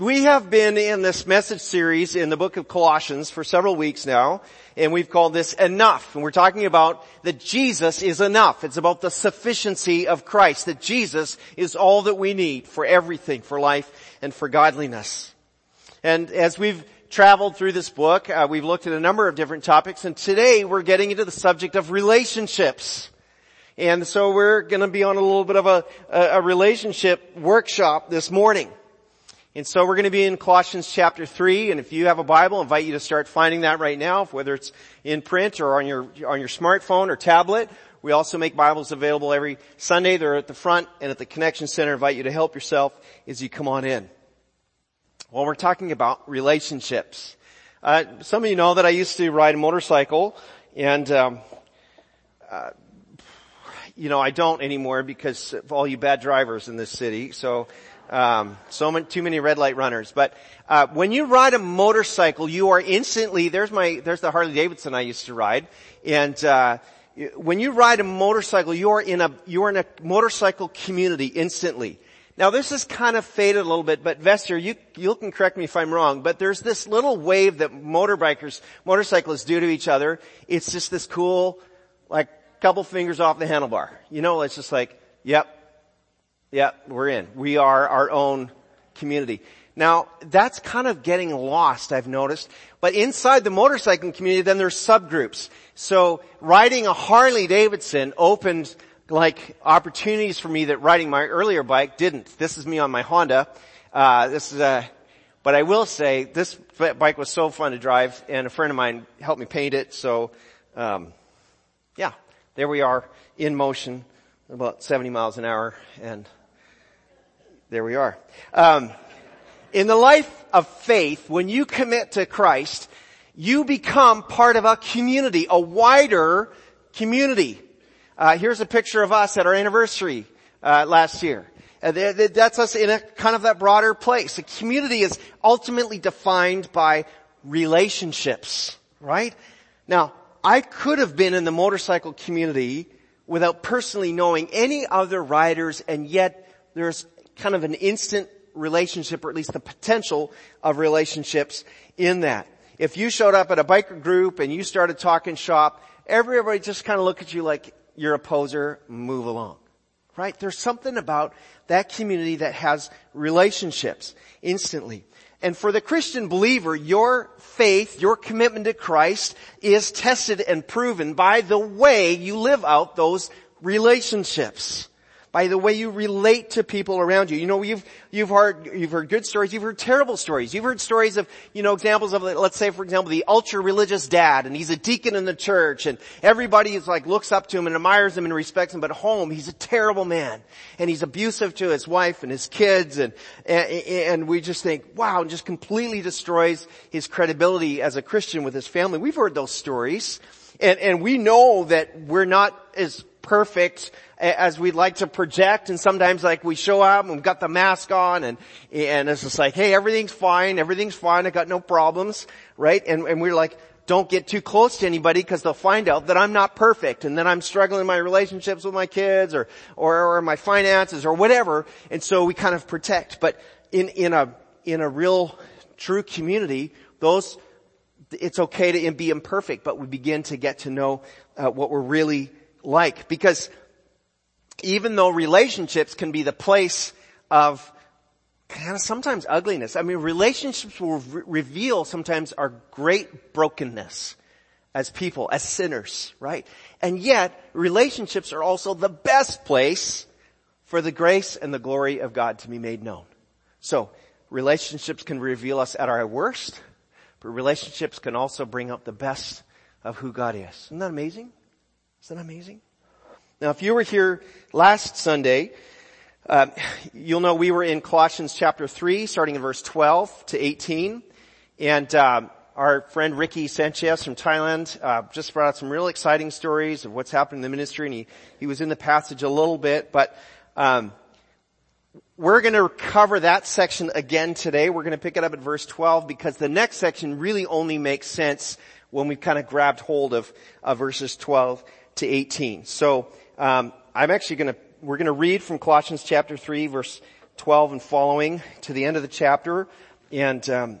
we have been in this message series in the book of Colossians for several weeks now, and we've called this enough. And we're talking about that Jesus is enough. It's about the sufficiency of Christ, that Jesus is all that we need for everything, for life and for godliness. And as we've traveled through this book, uh, we've looked at a number of different topics, and today we're getting into the subject of relationships. And so we're going to be on a little bit of a, a relationship workshop this morning. And so we're going to be in Colossians chapter 3, and if you have a Bible, I invite you to start finding that right now, whether it's in print or on your, on your smartphone or tablet. We also make Bibles available every Sunday. They're at the front and at the Connection Center. I invite you to help yourself as you come on in. Well, we're talking about relationships. Uh, some of you know that I used to ride a motorcycle, and um, uh, you know I don't anymore because of all you bad drivers in this city. So um, so many, too many red light runners. But uh, when you ride a motorcycle, you are instantly. There's my. There's the Harley Davidson I used to ride, and uh, when you ride a motorcycle, you are in a you are in a motorcycle community instantly. Now this is kind of faded a little bit, but Vester, you you can correct me if I'm wrong, but there's this little wave that motorbikers, motorcyclists do to each other. It's just this cool, like couple fingers off the handlebar. You know, it's just like, yep, yeah, we're in. We are our own community. Now, that's kind of getting lost, I've noticed. But inside the motorcycling community, then there's subgroups. So riding a Harley Davidson opened like opportunities for me that riding my earlier bike didn't. This is me on my Honda. Uh, this is a, but I will say this bike was so fun to drive and a friend of mine helped me paint it. So, um, yeah, there we are in motion about 70 miles an hour and there we are. Um, in the life of faith, when you commit to Christ, you become part of a community, a wider community. Uh, here's a picture of us at our anniversary uh, last year. Uh, that's us in a kind of that broader place. A community is ultimately defined by relationships, right? Now, I could have been in the motorcycle community without personally knowing any other riders and yet there's kind of an instant relationship or at least the potential of relationships in that. If you showed up at a biker group and you started talking shop, everybody just kind of look at you like you're a poser, move along. Right? There's something about that community that has relationships instantly. And for the Christian believer, your faith, your commitment to Christ is tested and proven by the way you live out those relationships by the way you relate to people around you. You know, you've, you've heard, you've heard good stories, you've heard terrible stories. You've heard stories of, you know, examples of, let's say for example, the ultra religious dad and he's a deacon in the church and everybody is like looks up to him and admires him and respects him, but at home he's a terrible man and he's abusive to his wife and his kids and, and, and we just think, wow, and just completely destroys his credibility as a Christian with his family. We've heard those stories. And, and we know that we're not as perfect as we'd like to project and sometimes like we show up and we've got the mask on and, and it's just like, hey, everything's fine, everything's fine, I got no problems, right? And, and we're like, don't get too close to anybody because they'll find out that I'm not perfect and then I'm struggling in my relationships with my kids or, or, or my finances or whatever. And so we kind of protect. But in, in a, in a real true community, those, it's okay to be imperfect, but we begin to get to know uh, what we're really like. Because even though relationships can be the place of kind of sometimes ugliness. I mean, relationships will re- reveal sometimes our great brokenness as people, as sinners, right? And yet, relationships are also the best place for the grace and the glory of God to be made known. So, relationships can reveal us at our worst, but relationships can also bring up the best of who God is. Isn't that amazing? Isn't that amazing? Now, if you were here last Sunday, uh, you'll know we were in Colossians chapter 3, starting in verse 12 to 18. And uh, our friend Ricky Sanchez from Thailand uh, just brought out some real exciting stories of what's happened in the ministry, and he, he was in the passage a little bit. But um, we're going to cover that section again today. We're going to pick it up at verse 12 because the next section really only makes sense when we've kind of grabbed hold of, of verses 12 to 18. So um, I'm actually going to we're going to read from Colossians chapter 3 verse 12 and following to the end of the chapter. And um,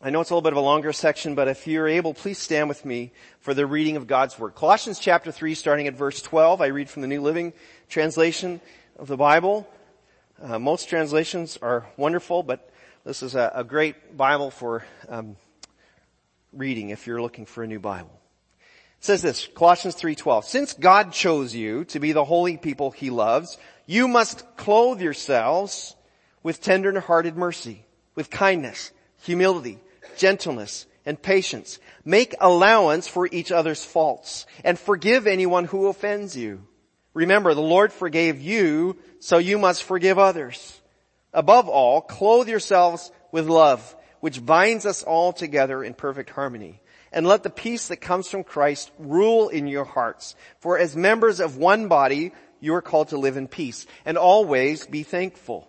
I know it's a little bit of a longer section, but if you're able, please stand with me for the reading of God's Word. Colossians chapter 3, starting at verse 12. I read from the New Living Translation of the Bible. Uh, most translations are wonderful, but this is a, a great Bible for um, reading if you're looking for a new Bible. Says this, Colossians 3:12. Since God chose you to be the holy people he loves, you must clothe yourselves with tender-hearted mercy, with kindness, humility, gentleness, and patience. Make allowance for each other's faults and forgive anyone who offends you. Remember, the Lord forgave you, so you must forgive others. Above all, clothe yourselves with love, which binds us all together in perfect harmony. And let the peace that comes from Christ rule in your hearts. For as members of one body, you are called to live in peace and always be thankful.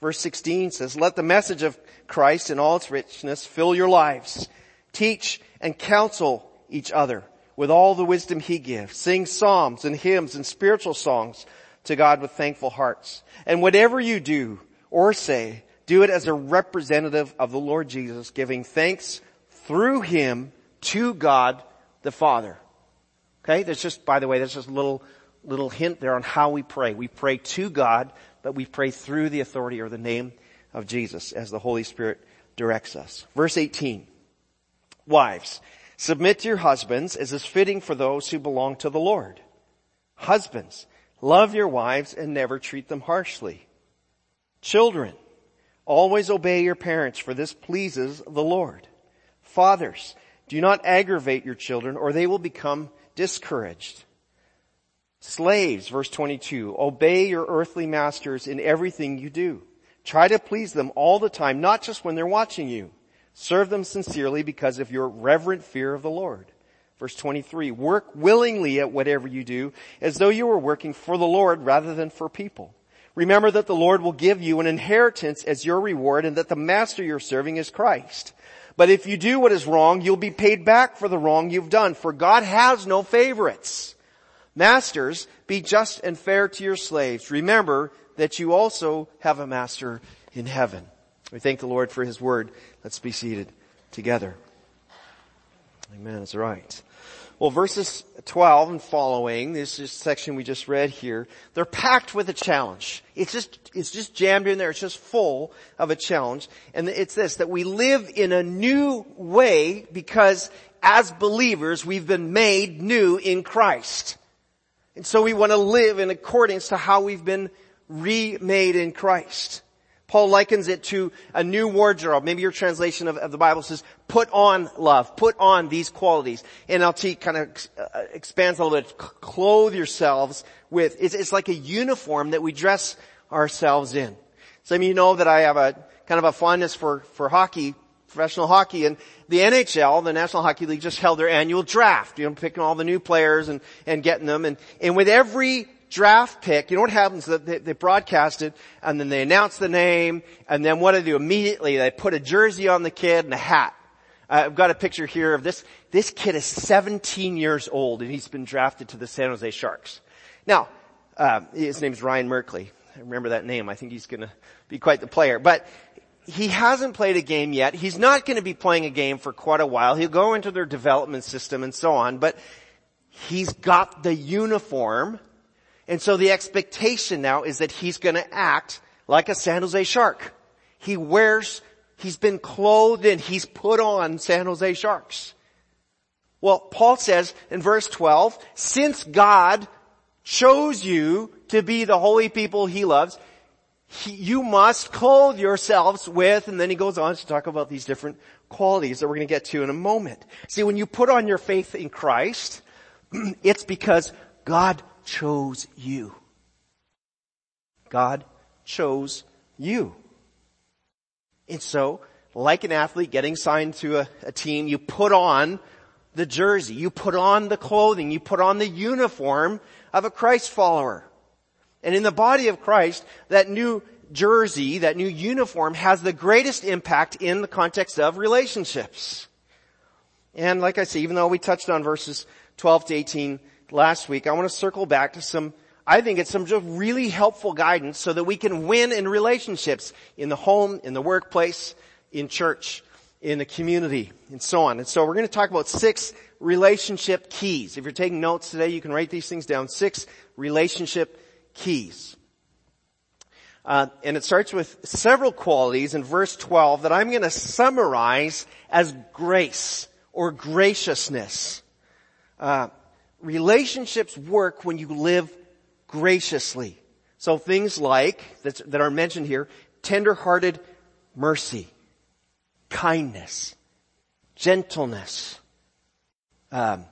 Verse 16 says, let the message of Christ in all its richness fill your lives. Teach and counsel each other with all the wisdom he gives. Sing psalms and hymns and spiritual songs to God with thankful hearts. And whatever you do or say, do it as a representative of the Lord Jesus, giving thanks through him to God the Father. Okay, that's just, by the way, that's just a little, little hint there on how we pray. We pray to God, but we pray through the authority or the name of Jesus as the Holy Spirit directs us. Verse 18. Wives, submit to your husbands as is fitting for those who belong to the Lord. Husbands, love your wives and never treat them harshly. Children, always obey your parents for this pleases the Lord. Fathers, do not aggravate your children or they will become discouraged. Slaves, verse 22, obey your earthly masters in everything you do Try to please them all the time, not just when they're watching you. Serve them sincerely because of your reverent fear of the Lord. Verse 23, work willingly at whatever you do as though you were working for the Lord rather than for people. Remember that the Lord will give you an inheritance as your reward and that the master you're serving is Christ. But if you do what is wrong, you'll be paid back for the wrong you've done, for God has no favorites. Masters, be just and fair to your slaves. Remember that you also have a master in heaven. We thank the Lord for his word. Let's be seated together. Amen. That's right. Well, verses 12 and following, this is section we just read here, they're packed with a challenge. It's just, it's just jammed in there. It's just full of a challenge. And it's this, that we live in a new way because as believers, we've been made new in Christ. And so we want to live in accordance to how we've been remade in Christ. Paul likens it to a new wardrobe. Maybe your translation of, of, the Bible says, put on love, put on these qualities. NLT kind of uh, expands a little bit, clothe yourselves with, it's, it's, like a uniform that we dress ourselves in. Some of you know that I have a kind of a fondness for, for hockey, professional hockey, and the NHL, the National Hockey League, just held their annual draft, you know, picking all the new players and, and getting them, and, and with every draft pick, you know what happens? They, they broadcast it and then they announce the name and then what do they do? Immediately they put a jersey on the kid and a hat. Uh, I've got a picture here of this. This kid is 17 years old and he's been drafted to the San Jose Sharks. Now, uh, his name's Ryan Merkley. I remember that name. I think he's gonna be quite the player. But he hasn't played a game yet. He's not going to be playing a game for quite a while. He'll go into their development system and so on, but he's got the uniform and so the expectation now is that he's gonna act like a San Jose Shark. He wears, he's been clothed and he's put on San Jose Sharks. Well, Paul says in verse 12, since God chose you to be the holy people he loves, he, you must clothe yourselves with, and then he goes on to talk about these different qualities that we're going to get to in a moment. See, when you put on your faith in Christ, it's because God chose you. God chose you. And so, like an athlete getting signed to a, a, team, you put on the jersey, you put on the clothing, you put on the uniform of a Christ follower. And in the body of Christ, that new jersey, that new uniform has the greatest impact in the context of relationships. And like I say, even though we touched on verses 12 to 18 last week, I want to circle back to some I think it's some just really helpful guidance so that we can win in relationships in the home, in the workplace, in church, in the community, and so on. And so we're going to talk about six relationship keys. If you're taking notes today, you can write these things down. Six relationship keys. Uh, and it starts with several qualities in verse 12 that I'm going to summarize as grace or graciousness. Uh, relationships work when you live graciously. So things like, that are mentioned here, tender-hearted mercy, kindness, gentleness, um,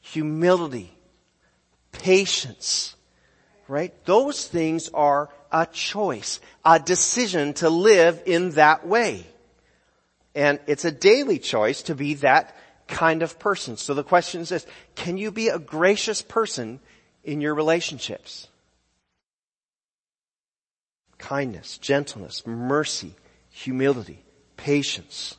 humility, patience, right? Those things are a choice, a decision to live in that way. And it's a daily choice to be that kind of person. So the question is this, can you be a gracious person in your relationships? Kindness, gentleness, mercy, humility, patience.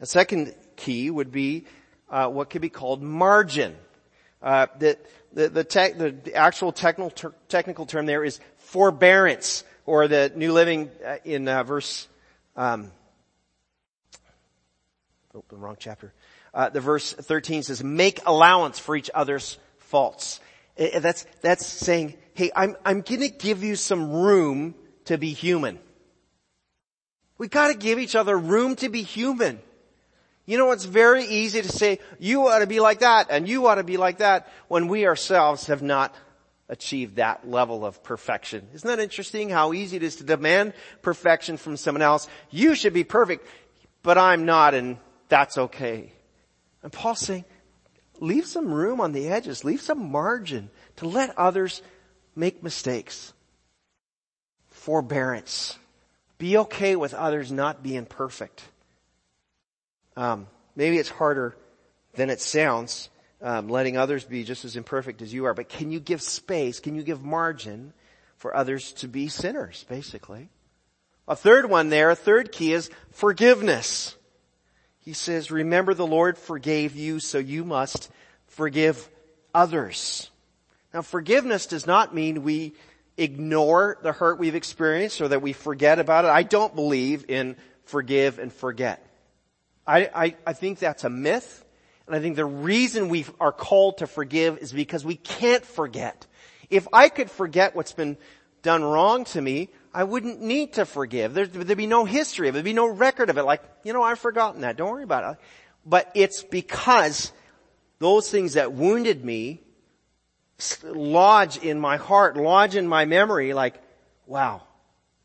A second key would be uh, what could be called margin. Uh, the, the, the, the, actual technical, ter- technical term there is forbearance, or the New Living uh, in uh, verse um, oh, the wrong chapter. Uh, the verse 13 says, make allowance for each other's faults. That's, that's saying, hey, I'm, I'm gonna give you some room to be human. We gotta give each other room to be human. You know, it's very easy to say, you ought to be like that, and you ought to be like that, when we ourselves have not achieved that level of perfection. Isn't that interesting how easy it is to demand perfection from someone else? You should be perfect, but I'm not, and that's okay. And Paul's saying, leave some room on the edges, leave some margin to let others make mistakes. Forbearance. Be okay with others not being perfect. Um, maybe it's harder than it sounds, um, letting others be just as imperfect as you are. But can you give space? Can you give margin for others to be sinners? Basically, a third one there. A third key is forgiveness. He says, "Remember, the Lord forgave you, so you must forgive others." Now, forgiveness does not mean we ignore the hurt we've experienced or that we forget about it. I don't believe in forgive and forget. I, I, I think that's a myth. And I think the reason we are called to forgive is because we can't forget. If I could forget what's been done wrong to me, I wouldn't need to forgive. There'd, there'd be no history of it. There'd be no record of it. Like, you know, I've forgotten that. Don't worry about it. But it's because those things that wounded me lodge in my heart, lodge in my memory like, wow,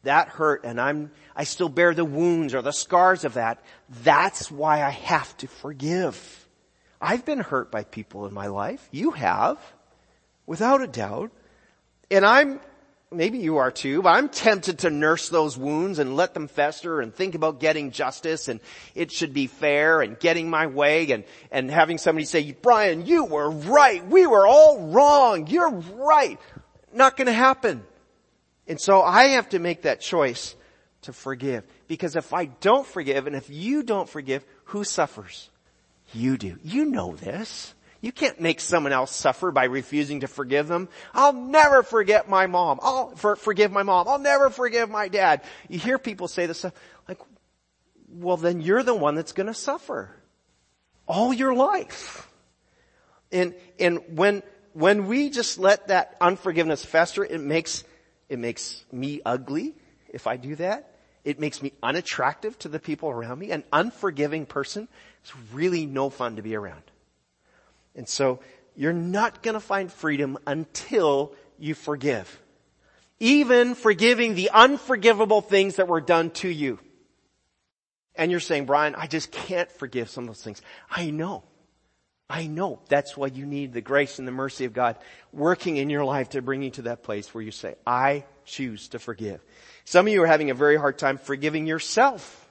that hurt and I'm, I still bear the wounds or the scars of that. That's why I have to forgive. I've been hurt by people in my life. You have. Without a doubt. And I'm, maybe you are too, but I'm tempted to nurse those wounds and let them fester and think about getting justice and it should be fair and getting my way and, and having somebody say, Brian, you were right. We were all wrong. You're right. Not gonna happen. And so I have to make that choice to forgive. Because if I don't forgive and if you don't forgive, who suffers? You do. You know this. You can't make someone else suffer by refusing to forgive them. I'll never forget my mom. I'll for, forgive my mom. I'll never forgive my dad. You hear people say this stuff like, well then you're the one that's gonna suffer. All your life. And, and when, when we just let that unforgiveness fester, it makes it makes me ugly if I do that. It makes me unattractive to the people around me. An unforgiving person is really no fun to be around. And so you're not going to find freedom until you forgive. Even forgiving the unforgivable things that were done to you. And you're saying, Brian, I just can't forgive some of those things. I know. I know that's why you need the grace and the mercy of God working in your life to bring you to that place where you say, I choose to forgive. Some of you are having a very hard time forgiving yourself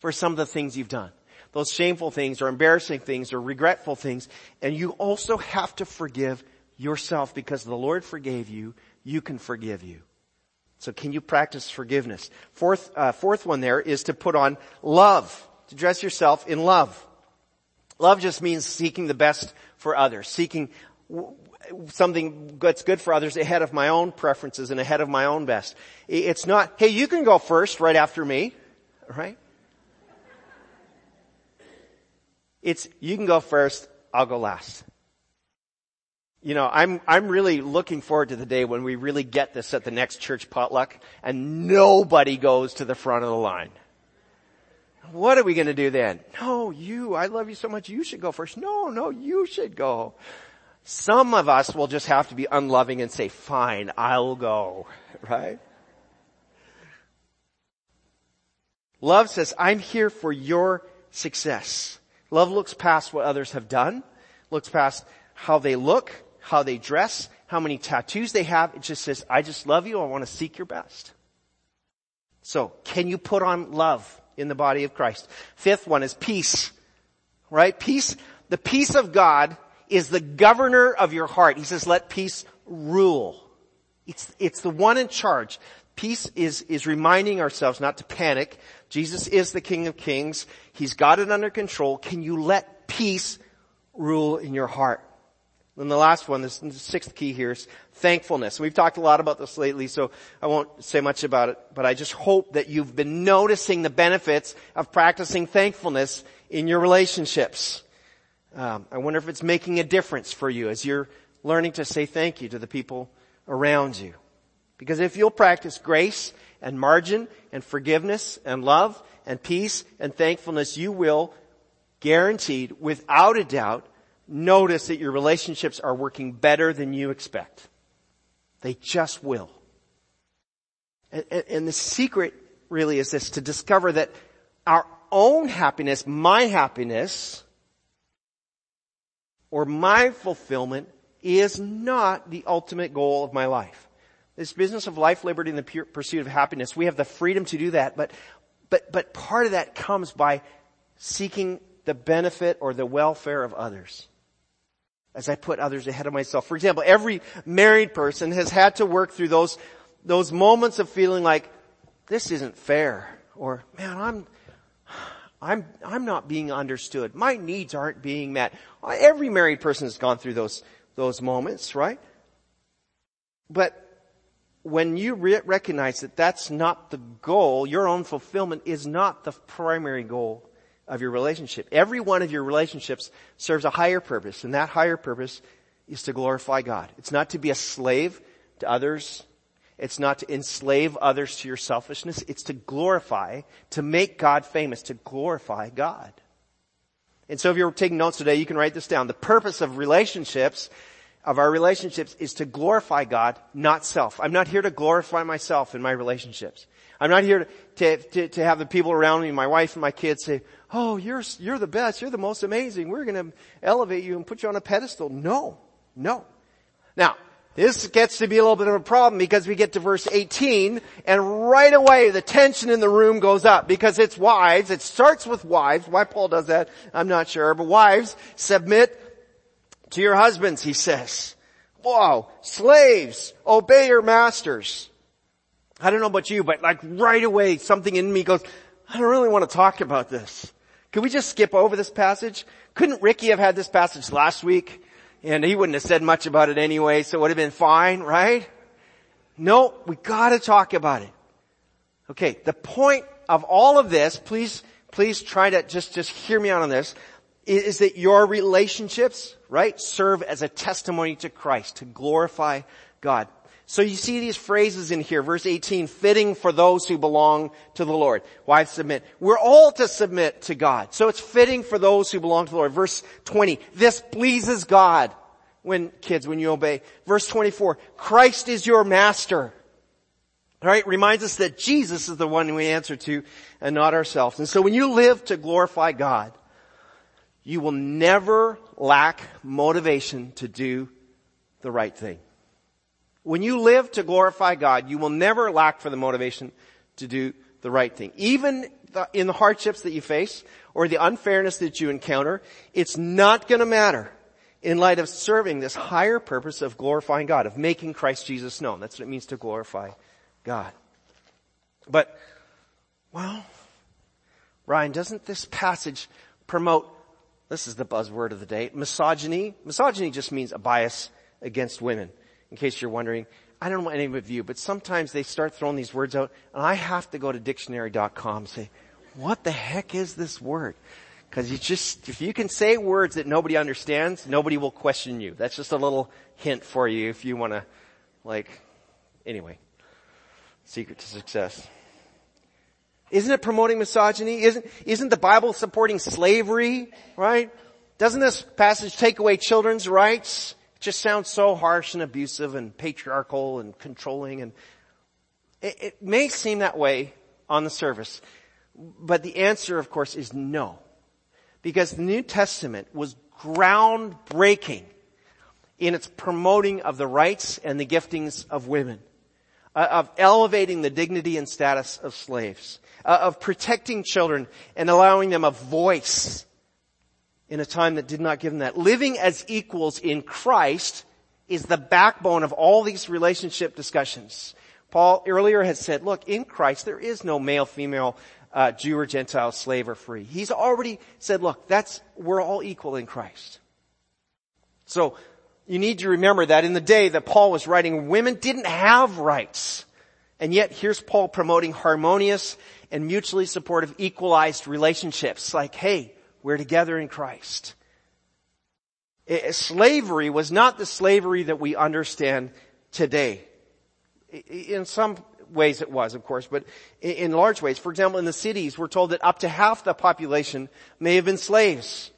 for some of the things you've done. Those shameful things or embarrassing things or regretful things. And you also have to forgive yourself because the Lord forgave you. You can forgive you. So can you practice forgiveness? Fourth, uh, fourth one there is to put on love. To dress yourself in love. Love just means seeking the best for others, seeking something that's good for others ahead of my own preferences and ahead of my own best. It's not, hey, you can go first right after me, right? It's, you can go first, I'll go last. You know, I'm, I'm really looking forward to the day when we really get this at the next church potluck and nobody goes to the front of the line. What are we going to do then? No, you, I love you so much, you should go first. No, no, you should go. Some of us will just have to be unloving and say, fine, I'll go, right? Love says, I'm here for your success. Love looks past what others have done, looks past how they look, how they dress, how many tattoos they have. It just says, I just love you. I want to seek your best. So can you put on love in the body of Christ? Fifth one is peace, right? Peace, the peace of God is the governor of your heart. He says, let peace rule. It's, it's the one in charge. Peace is, is reminding ourselves not to panic. Jesus is the King of Kings. He's got it under control. Can you let peace rule in your heart? And the last one, this, the sixth key here is thankfulness. We've talked a lot about this lately, so I won't say much about it, but I just hope that you've been noticing the benefits of practicing thankfulness in your relationships. Um, I wonder if it's making a difference for you as you're learning to say thank you to the people around you. Because if you'll practice grace and margin and forgiveness and love and peace and thankfulness, you will guaranteed without a doubt notice that your relationships are working better than you expect. They just will. And, and, and the secret really is this, to discover that our own happiness, my happiness, or my fulfillment is not the ultimate goal of my life. This business of life, liberty, and the pursuit of happiness, we have the freedom to do that, but, but, but part of that comes by seeking the benefit or the welfare of others as I put others ahead of myself. For example, every married person has had to work through those, those moments of feeling like, this isn't fair, or man, I'm, I'm, I'm not being understood. My needs aren't being met. Every married person has gone through those, those moments, right? But when you re- recognize that that's not the goal, your own fulfillment is not the primary goal of your relationship. Every one of your relationships serves a higher purpose, and that higher purpose is to glorify God. It's not to be a slave to others. It's not to enslave others to your selfishness. It's to glorify, to make God famous, to glorify God. And so if you're taking notes today, you can write this down. The purpose of relationships, of our relationships is to glorify God, not self. I'm not here to glorify myself in my relationships. I'm not here to, to, to, have the people around me, my wife and my kids say, oh, you're, you're the best, you're the most amazing, we're gonna elevate you and put you on a pedestal. No, no. Now, this gets to be a little bit of a problem because we get to verse 18 and right away the tension in the room goes up because it's wives, it starts with wives, why Paul does that, I'm not sure, but wives, submit to your husbands, he says. Wow, slaves, obey your masters. I don't know about you, but like right away something in me goes, I don't really want to talk about this. Could we just skip over this passage? Couldn't Ricky have had this passage last week? And he wouldn't have said much about it anyway, so it would have been fine, right? No, we gotta talk about it. Okay, the point of all of this, please, please try to just, just hear me out on this, is that your relationships, right, serve as a testimony to Christ, to glorify God. So you see these phrases in here, verse 18, fitting for those who belong to the Lord. Wives submit. We're all to submit to God. So it's fitting for those who belong to the Lord. Verse 20, this pleases God when, kids, when you obey. Verse 24, Christ is your master. Right? Reminds us that Jesus is the one we answer to and not ourselves. And so when you live to glorify God, you will never lack motivation to do the right thing. When you live to glorify God, you will never lack for the motivation to do the right thing. Even in the hardships that you face or the unfairness that you encounter, it's not gonna matter in light of serving this higher purpose of glorifying God, of making Christ Jesus known. That's what it means to glorify God. But, well, Ryan, doesn't this passage promote, this is the buzzword of the day, misogyny? Misogyny just means a bias against women. In case you're wondering, I don't know any of you, but sometimes they start throwing these words out and I have to go to dictionary.com and say, what the heck is this word? Cause you just, if you can say words that nobody understands, nobody will question you. That's just a little hint for you if you want to, like, anyway. Secret to success. Isn't it promoting misogyny? Isn't, isn't the Bible supporting slavery? Right? Doesn't this passage take away children's rights? It just sounds so harsh and abusive and patriarchal and controlling and it, it may seem that way on the surface. But the answer, of course, is no. Because the New Testament was groundbreaking in its promoting of the rights and the giftings of women, uh, of elevating the dignity and status of slaves, uh, of protecting children and allowing them a voice in a time that did not give them that. Living as equals in Christ is the backbone of all these relationship discussions. Paul earlier has said, look, in Christ there is no male, female, uh, Jew or Gentile, slave or free. He's already said, look, that's, we're all equal in Christ. So, you need to remember that in the day that Paul was writing, women didn't have rights. And yet here's Paul promoting harmonious and mutually supportive equalized relationships. Like, hey, we're together in Christ. Eh, eh, slavery was not the slavery that we understand today. In some ways it was, of course, but in large ways. For example, in the cities, we're told that up to half the population may have been slaves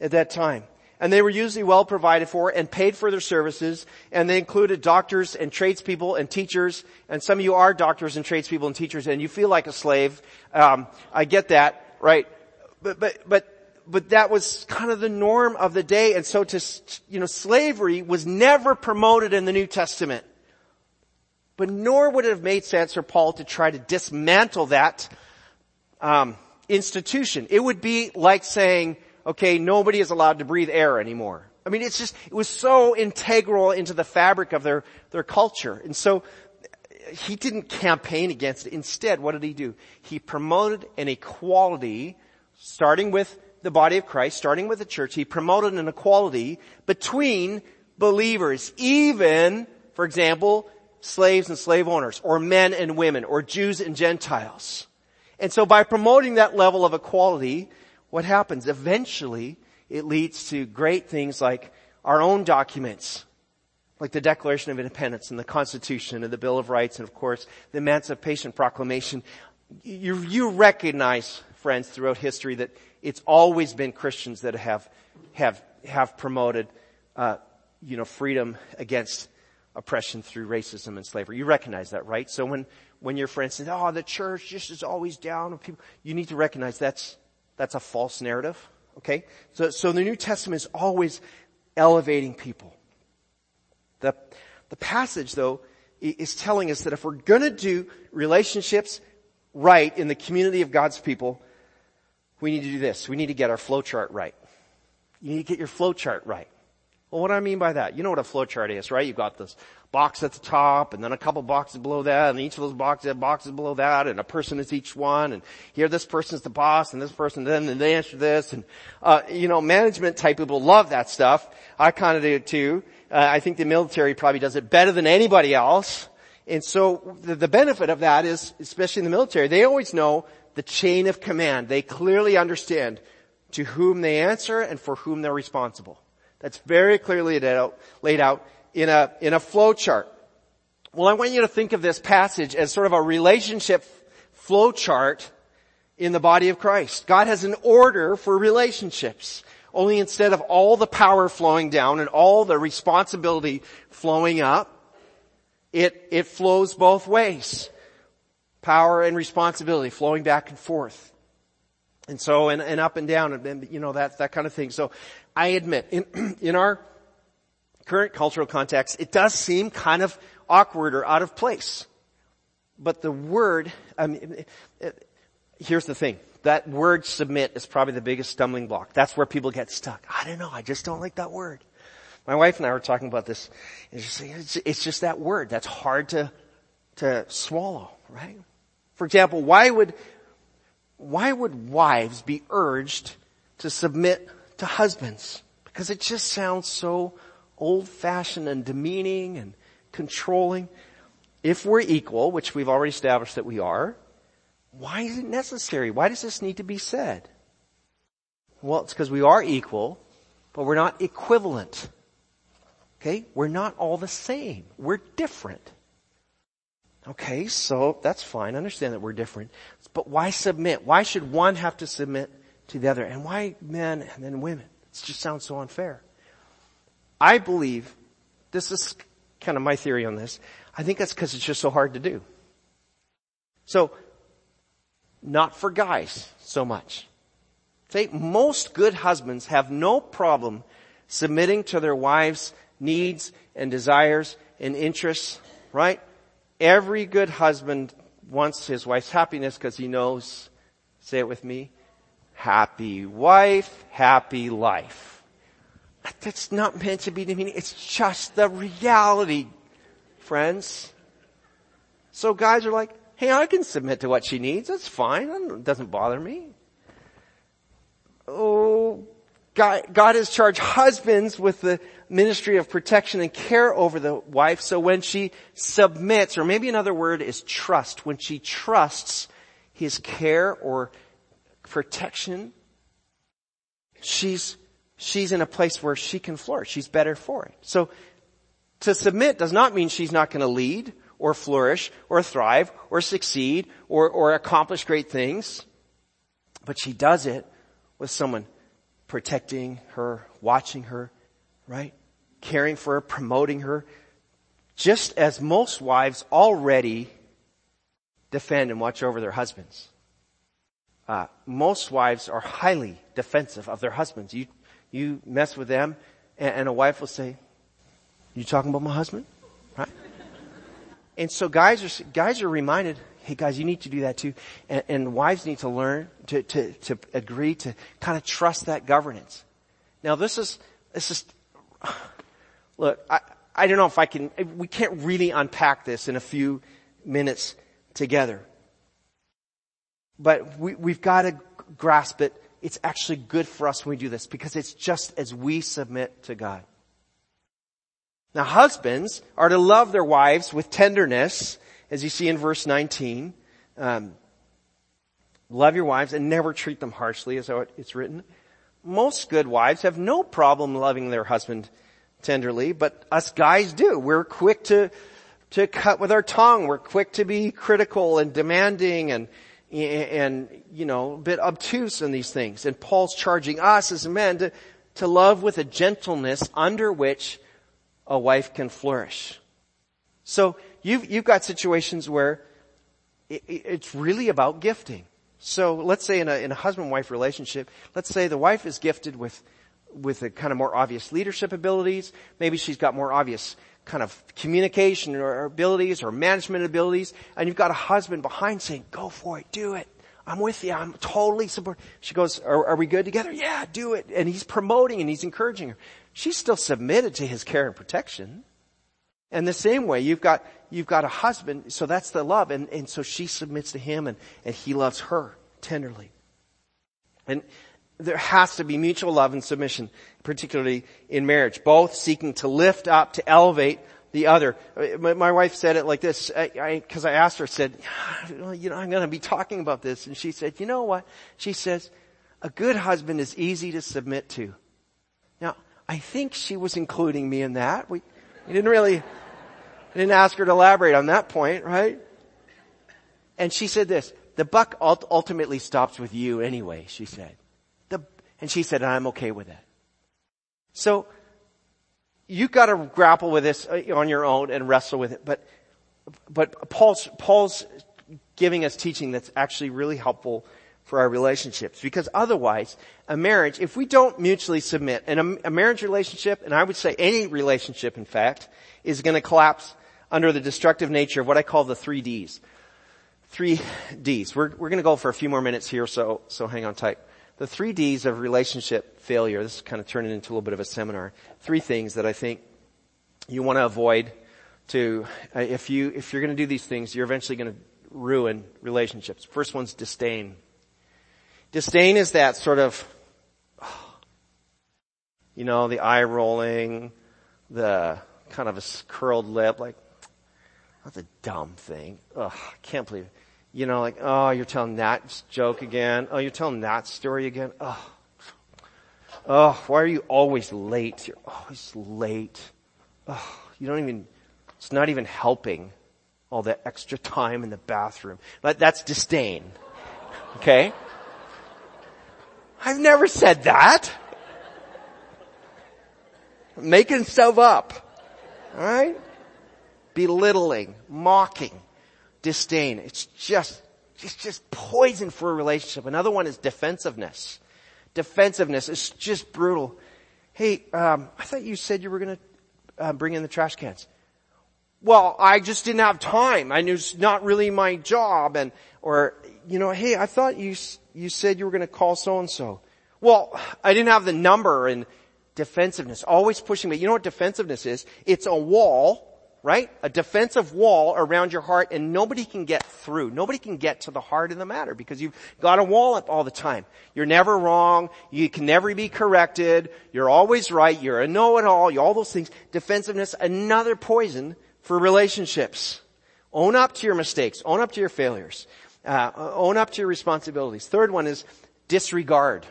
at that time. And they were usually well provided for and paid for their services, and they included doctors and tradespeople and teachers, and some of you are doctors and tradespeople and teachers, and you feel like a slave. Um, I get that, right? But, but, but but that was kind of the norm of the day. And so to, you know, slavery was never promoted in the New Testament. But nor would it have made sense for Paul to try to dismantle that um, institution. It would be like saying, okay, nobody is allowed to breathe air anymore. I mean, it's just, it was so integral into the fabric of their, their culture. And so, he didn't campaign against it. Instead, what did he do? He promoted an equality, starting with the body of Christ, starting with the church. He promoted an equality between believers, even, for example, slaves and slave owners, or men and women, or Jews and Gentiles. And so by promoting that level of equality, what happens? Eventually, it leads to great things like our own documents, like the Declaration of Independence and the Constitution and the Bill of Rights and of course the Emancipation Proclamation. You, you recognize, friends, throughout history that it's always been Christians that have, have, have promoted, uh, you know, freedom against oppression through racism and slavery. You recognize that, right? So when, when your friend says, oh, the church just is always down people, you need to recognize that's, that's a false narrative. Okay? So, so the New Testament is always elevating people. The, the passage though is telling us that if we're gonna do relationships right in the community of God's people, we need to do this. We need to get our flowchart right. You need to get your flowchart right. Well, what do I mean by that? You know what a flowchart is, right? You've got this box at the top and then a couple boxes below that and each of those boxes have boxes below that and a person is each one and here this person's the boss and this person then and they answer this and, uh, you know, management type people love that stuff. I kind of do too. Uh, I think the military probably does it better than anybody else. And so the, the benefit of that is, especially in the military, they always know the chain of command. They clearly understand to whom they answer and for whom they're responsible. That's very clearly laid out in a, in a flow chart. Well, I want you to think of this passage as sort of a relationship flow chart in the body of Christ. God has an order for relationships. Only instead of all the power flowing down and all the responsibility flowing up, it, it flows both ways. Power and responsibility flowing back and forth. And so, and, and up and down, and, and, you know, that, that kind of thing. So, I admit, in, in our current cultural context, it does seem kind of awkward or out of place. But the word, I mean, here's the thing. That word submit is probably the biggest stumbling block. That's where people get stuck. I don't know. I just don't like that word. My wife and I were talking about this. It's, it's just that word that's hard to, to swallow, right? For example, why would, why would wives be urged to submit to husbands? Because it just sounds so old fashioned and demeaning and controlling. If we're equal, which we've already established that we are, why is it necessary? Why does this need to be said? Well, it's because we are equal, but we're not equivalent. Okay? We're not all the same. We're different. Okay, so that's fine. I understand that we're different. But why submit? Why should one have to submit to the other? And why men and then women? It just sounds so unfair. I believe, this is kind of my theory on this, I think that's because it's just so hard to do. So, not for guys so much. Say, most good husbands have no problem submitting to their wives' needs and desires and interests, right? Every good husband wants his wife's happiness because he knows, say it with me, happy wife, happy life. That's not meant to be demeaning. It's just the reality, friends. So guys are like, hey, I can submit to what she needs. That's fine. It doesn't bother me. Oh, God, God has charged husbands with the ministry of protection and care over the wife. So when she submits, or maybe another word is trust, when she trusts his care or protection, she's, she's in a place where she can flourish. She's better for it. So to submit does not mean she's not going to lead or flourish or thrive or succeed or, or accomplish great things. But she does it with someone protecting her, watching her, right? Caring for her, promoting her. Just as most wives already defend and watch over their husbands uh, most wives are highly defensive of their husbands. You, you mess with them and, and a wife will say, you talking about my husband? Right? and so guys are, guys are reminded, hey guys, you need to do that too. And, and wives need to learn to, to, to agree to kind of trust that governance. Now this is, this is, look, I, I don't know if I can, we can't really unpack this in a few minutes together but we, we've got to grasp it. It's actually good for us when we do this because it's just as we submit to God. Now husbands are to love their wives with tenderness, as you see in verse 19. Um, love your wives and never treat them harshly, as it's written. Most good wives have no problem loving their husband tenderly, but us guys do. We're quick to, to cut with our tongue. We're quick to be critical and demanding and, and, you know, a bit obtuse in these things. And Paul's charging us as men to, to love with a gentleness under which a wife can flourish. So you've, you've got situations where it, it's really about gifting. So let's say in a, in a husband-wife relationship, let's say the wife is gifted with, with a kind of more obvious leadership abilities. Maybe she's got more obvious kind of communication or abilities or management abilities, and you've got a husband behind saying, go for it, do it. I'm with you. I'm totally support. She goes, are, are we good together? Yeah, do it. And he's promoting and he's encouraging her. She's still submitted to his care and protection. And the same way, you've got, you've got a husband, so that's the love, and, and so she submits to him and, and he loves her tenderly. And there has to be mutual love and submission, particularly in marriage, both seeking to lift up, to elevate the other. Uh, my wife said it like this, I, cause I asked her, said, you know, I'm gonna be talking about this. And she said, you know what? She says, a good husband is easy to submit to. Now, I think she was including me in that. We, we didn't really, I didn't ask her to elaborate on that point, right? And she said this, the buck ultimately stops with you anyway, she said. And she said, I'm okay with that. So, you've got to grapple with this uh, on your own and wrestle with it. But, but Paul's, Paul's giving us teaching that's actually really helpful for our relationships. Because otherwise, a marriage, if we don't mutually submit, and a, a marriage relationship, and I would say any relationship in fact, is going to collapse under the destructive nature of what I call the three Ds. Three Ds. We're, we're going to go for a few more minutes here, so, so hang on tight the three D's of relationship failure. This is kind of turning into a little bit of a seminar. Three things that I think you want to avoid to, uh, if you, if you're going to do these things, you're eventually going to ruin relationships. First one's disdain. Disdain is that sort of, you know, the eye rolling, the kind of a curled lip, like, that's a dumb thing. Ugh, I can't believe it. You know, like, oh, you're telling that joke again. Oh, you're telling that story again. Oh, oh, why are you always late? You're always late. Oh, you don't even, it's not even helping all that extra time in the bathroom. But that's disdain. Okay? I've never said that. Making stuff up. Alright? Belittling, mocking, disdain. It's just, it's just poison for a relationship. Another one is defensiveness. Defensiveness is just brutal. Hey, um, I thought you said you were gonna uh, bring in the trash cans. Well, I just didn't have time. I knew it's not really my job and, or, you know, hey, I thought you, you said you were gonna call so and so. Well, I didn't have the number and defensiveness, always pushing me. You know what defensiveness is? It's a wall, right? A defensive wall around your heart and nobody can get through. Nobody can get to the heart of the matter because you've got a wall up all the time. You're never wrong. You can never be corrected. You're always right. You're a know-it-all. All those things. Defensiveness, another poison for relationships. Own up to your mistakes. Own up to your failures. Uh, own up to your responsibilities. Third one is disregard.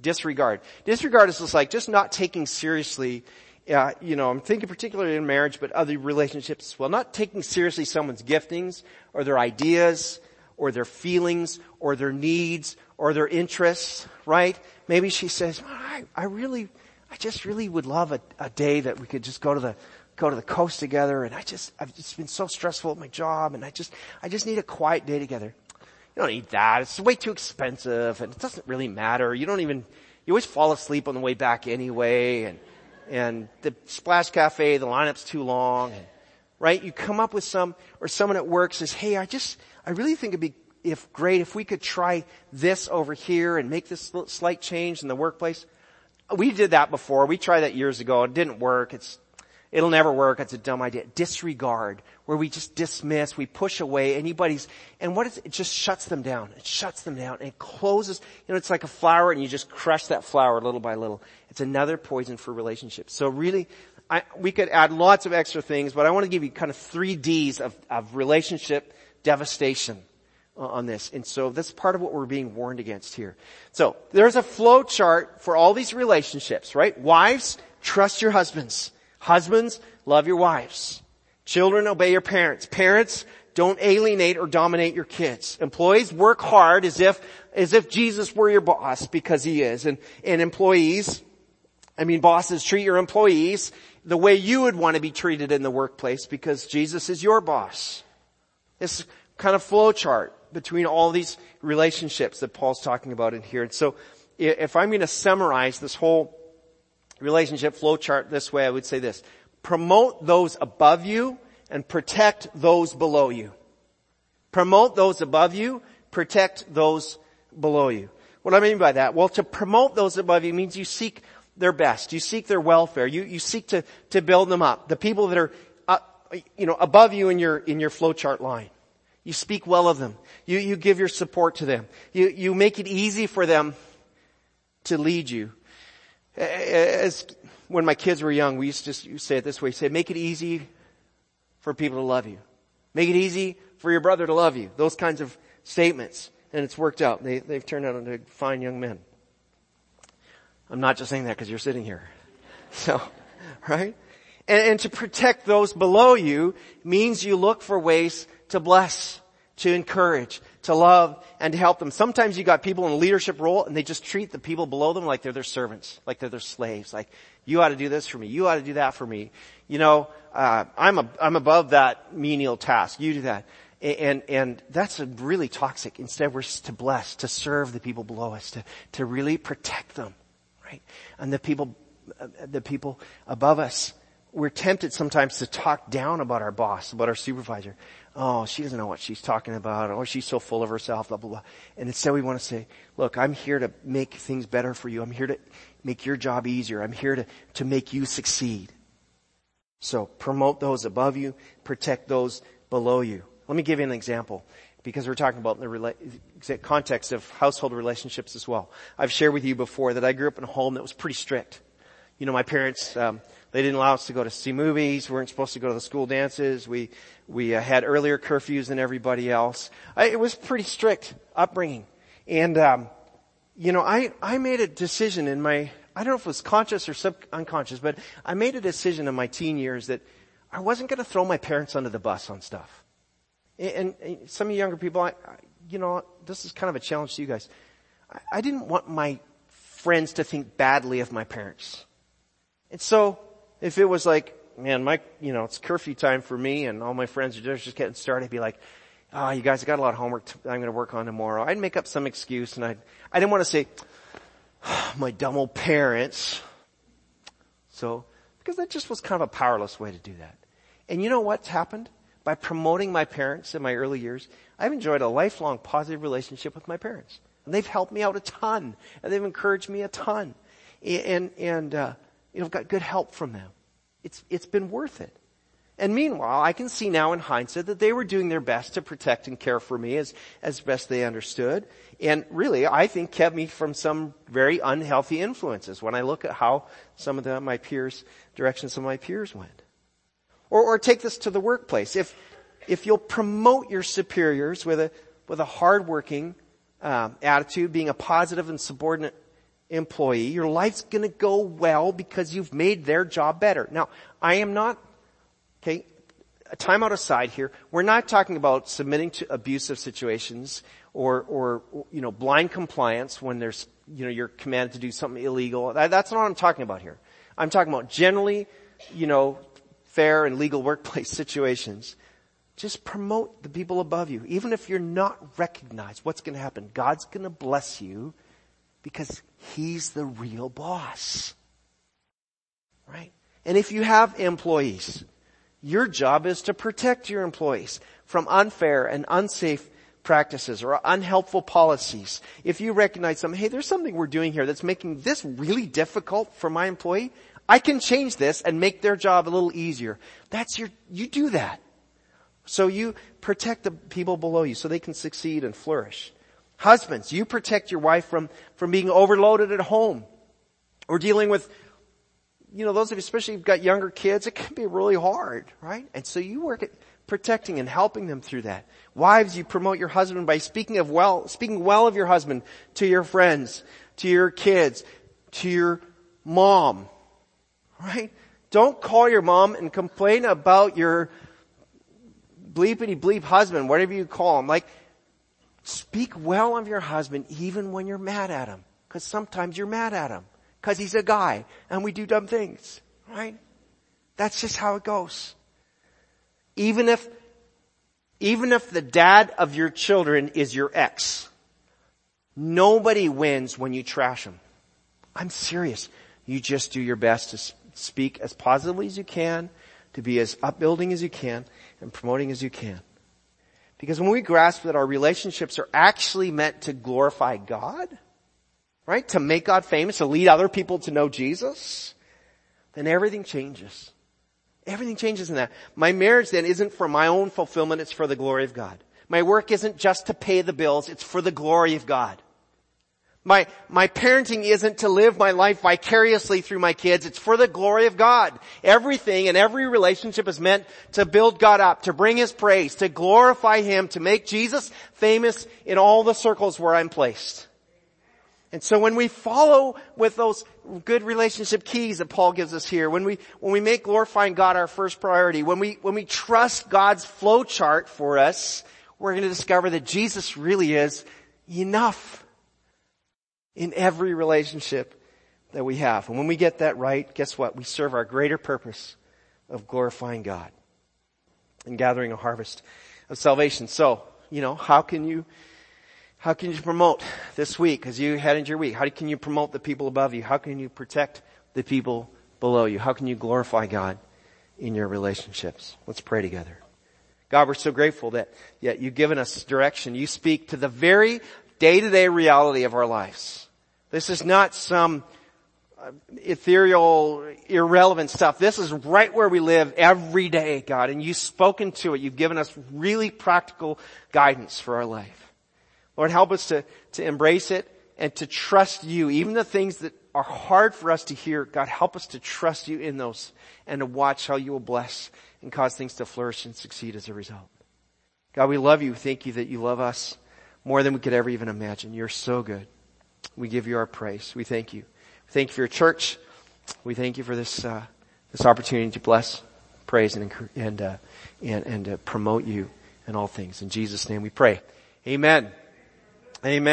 Disregard. Disregard is just like just not taking seriously uh, you know, I'm thinking particularly in marriage, but other relationships as well. Not taking seriously someone's giftings or their ideas or their feelings or their needs or their interests, right? Maybe she says, I, I really, I just really would love a, a day that we could just go to the go to the coast together and I just, I've just been so stressful at my job and I just, I just need a quiet day together. You don't need that. It's way too expensive and it doesn't really matter. You don't even, you always fall asleep on the way back anyway and, and the splash cafe, the lineup's too long and, right? You come up with some, or someone at work says, hey, I just, I really think it'd be if great if we could try this over here and make this slight change in the workplace. We did that before. We tried that years ago. It didn't work. It's It'll never work. It's a dumb idea. Disregard, where we just dismiss, we push away anybody's, and what is, it just shuts them down. It shuts them down. It closes, you know, it's like a flower and you just crush that flower little by little. It's another poison for relationships. So really, I, we could add lots of extra things, but I want to give you kind of three D's of, of relationship devastation on this. And so that's part of what we're being warned against here. So there's a flow chart for all these relationships, right? Wives, trust your husbands. Husbands, love your wives. Children, obey your parents. Parents, don't alienate or dominate your kids. Employees, work hard as if, as if Jesus were your boss because he is. And, and employees, I mean bosses, treat your employees the way you would want to be treated in the workplace because Jesus is your boss. This kind of flow chart between all these relationships that Paul's talking about in here. And so if I'm going to summarize this whole relationship flow chart this way, I would say this. Promote those above you and protect those below you. Promote those above you, protect those below you. What do I mean by that? Well, to promote those above you means you seek their best. You seek their welfare. You, you seek to, to build them up. The people that are, uh, you know, above you in your, in your flowchart line. You speak well of them. You, you give your support to them. You, you make it easy for them to lead you. As when my kids were young, we used to say it this way, say, make it easy for people to love you. Make it easy for your brother to love you. Those kinds of statements. And it's worked out. They, they've turned out into fine young men. I'm not just saying that because you're sitting here. So, right? And, and to protect those below you means you look for ways to bless, to encourage, to love and to help them. Sometimes you got people in a leadership role and they just treat the people below them like they're their servants, like they're their slaves. Like, you ought to do this for me. You ought to do that for me. You know, uh, I'm a, I'm above that menial task. You do that. And, and that's really toxic. Instead, we're to bless, to serve the people below us, to, to really protect them, right? And the people, uh, the people above us, we're tempted sometimes to talk down about our boss, about our supervisor oh, she doesn't know what she's talking about, or she's so full of herself, blah, blah, blah. And instead we want to say, look, I'm here to make things better for you. I'm here to make your job easier. I'm here to, to make you succeed. So promote those above you, protect those below you. Let me give you an example because we're talking about the rela- context of household relationships as well. I've shared with you before that I grew up in a home that was pretty strict. you know, my parents, um, they didn't allow us to go to see movies. We weren't supposed to go to the school dances. We, we uh, had earlier curfews than everybody else. I, it was pretty strict upbringing. And, um, you know, I, I made a decision in my, I don't know if it was conscious or sub, but I made a decision in my teen years that I wasn't going to throw my parents under the bus on stuff. And, and some of you younger people, I, I, you know, this is kind of a challenge to you guys. I, I didn't want my friends to think badly of my parents. And so, if it was like, man, my, you know, it's curfew time for me and all my friends are just getting started, I'd be like, ah, oh, you guys, I got a lot of homework I'm going to work on tomorrow. I'd make up some excuse and I, I didn't want to say, oh, my dumb old parents. So, because that just was kind of a powerless way to do that. And you know what's happened? By promoting my parents in my early years, I've enjoyed a lifelong positive relationship with my parents. And they've helped me out a ton. And they've encouraged me a ton. And, and, uh, you know, I've got good help from them. It's, it's been worth it. And meanwhile, I can see now in hindsight that they were doing their best to protect and care for me as, as best they understood. And really, I think kept me from some very unhealthy influences when I look at how some of the, my peers, directions some of my peers went. Or, or take this to the workplace. If, if you'll promote your superiors with a, with a hardworking, um, attitude, being a positive and subordinate employee, your life's gonna go well because you've made their job better. Now, I am not, okay, a time out aside here, we're not talking about submitting to abusive situations or, or, you know, blind compliance when there's, you know, you're commanded to do something illegal. That's not what I'm talking about here. I'm talking about generally, you know, fair and legal workplace situations. Just promote the people above you. Even if you're not recognized, what's to happen? God's to bless you because He's the real boss. Right? And if you have employees, your job is to protect your employees from unfair and unsafe practices or unhelpful policies. If you recognize something, hey, there's something we're doing here that's making this really difficult for my employee, I can change this and make their job a little easier. That's your, you do that. So you protect the people below you so they can succeed and flourish. Husbands, you protect your wife from, from being overloaded at home or dealing with, you know, those of you, especially if you've got younger kids, it can be really hard, right? And so you work at protecting and helping them through that. Wives, you promote your husband by speaking of well, speaking well of your husband to your friends, to your kids, to your mom, right? Don't call your mom and complain about your bleepity bleep husband, whatever you call him. Like, speak well of your husband even when you're mad at him. Cause sometimes you're mad at him. Cause he's a guy and we do dumb things. Right? That's just how it goes. Even if, even if the dad of your children is your ex, nobody wins when you trash him. I'm serious. You just do your best to speak as positively as you can, to be as upbuilding as you can, and promoting as you can. Because when we grasp that our relationships are actually meant to glorify God, right? To make God famous, to lead other people to know Jesus, then everything changes. Everything changes in that. My marriage then isn't for my own fulfillment, it's for the glory of God. My work isn't just to pay the bills, it's for the glory of God. My, my parenting isn't to live my life vicariously through my kids. It's for the glory of God. Everything and every relationship is meant to build God up, to bring His praise, to glorify Him, to make Jesus famous in all the circles where I'm placed. And so when we follow with those good relationship keys that Paul gives us here, when we, when we make glorifying God our first priority, when we, when we trust God's flow chart for us, we're going to discover that Jesus really is enough in every relationship that we have. And when we get that right, guess what? We serve our greater purpose of glorifying God and gathering a harvest of salvation. So, you know, how can you, how can you promote this week as you head into your week? How can you promote the people above you? How can you protect the people below you? How can you glorify God in your relationships? Let's pray together. God, we're so grateful that yet you've given us direction. You speak to the very day-to-day reality of our lives. This is not some uh, ethereal, irrelevant stuff. This is right where we live every day, God, and you've spoken to it. You've given us really practical guidance for our life. Lord, help us to, to embrace it and to trust you, even the things that are hard for us to hear, God, help us to trust you in those and to watch how you will bless and cause things to flourish and succeed as a result. God, we love you. Thank you that you love us more than we could ever even imagine. You're so good. We give you our praise. We thank you. We Thank you for your church. We thank you for this, uh, this opportunity to bless, praise, and, and, uh, and, and uh, promote you in all things. In Jesus' name we pray. Amen. Amen.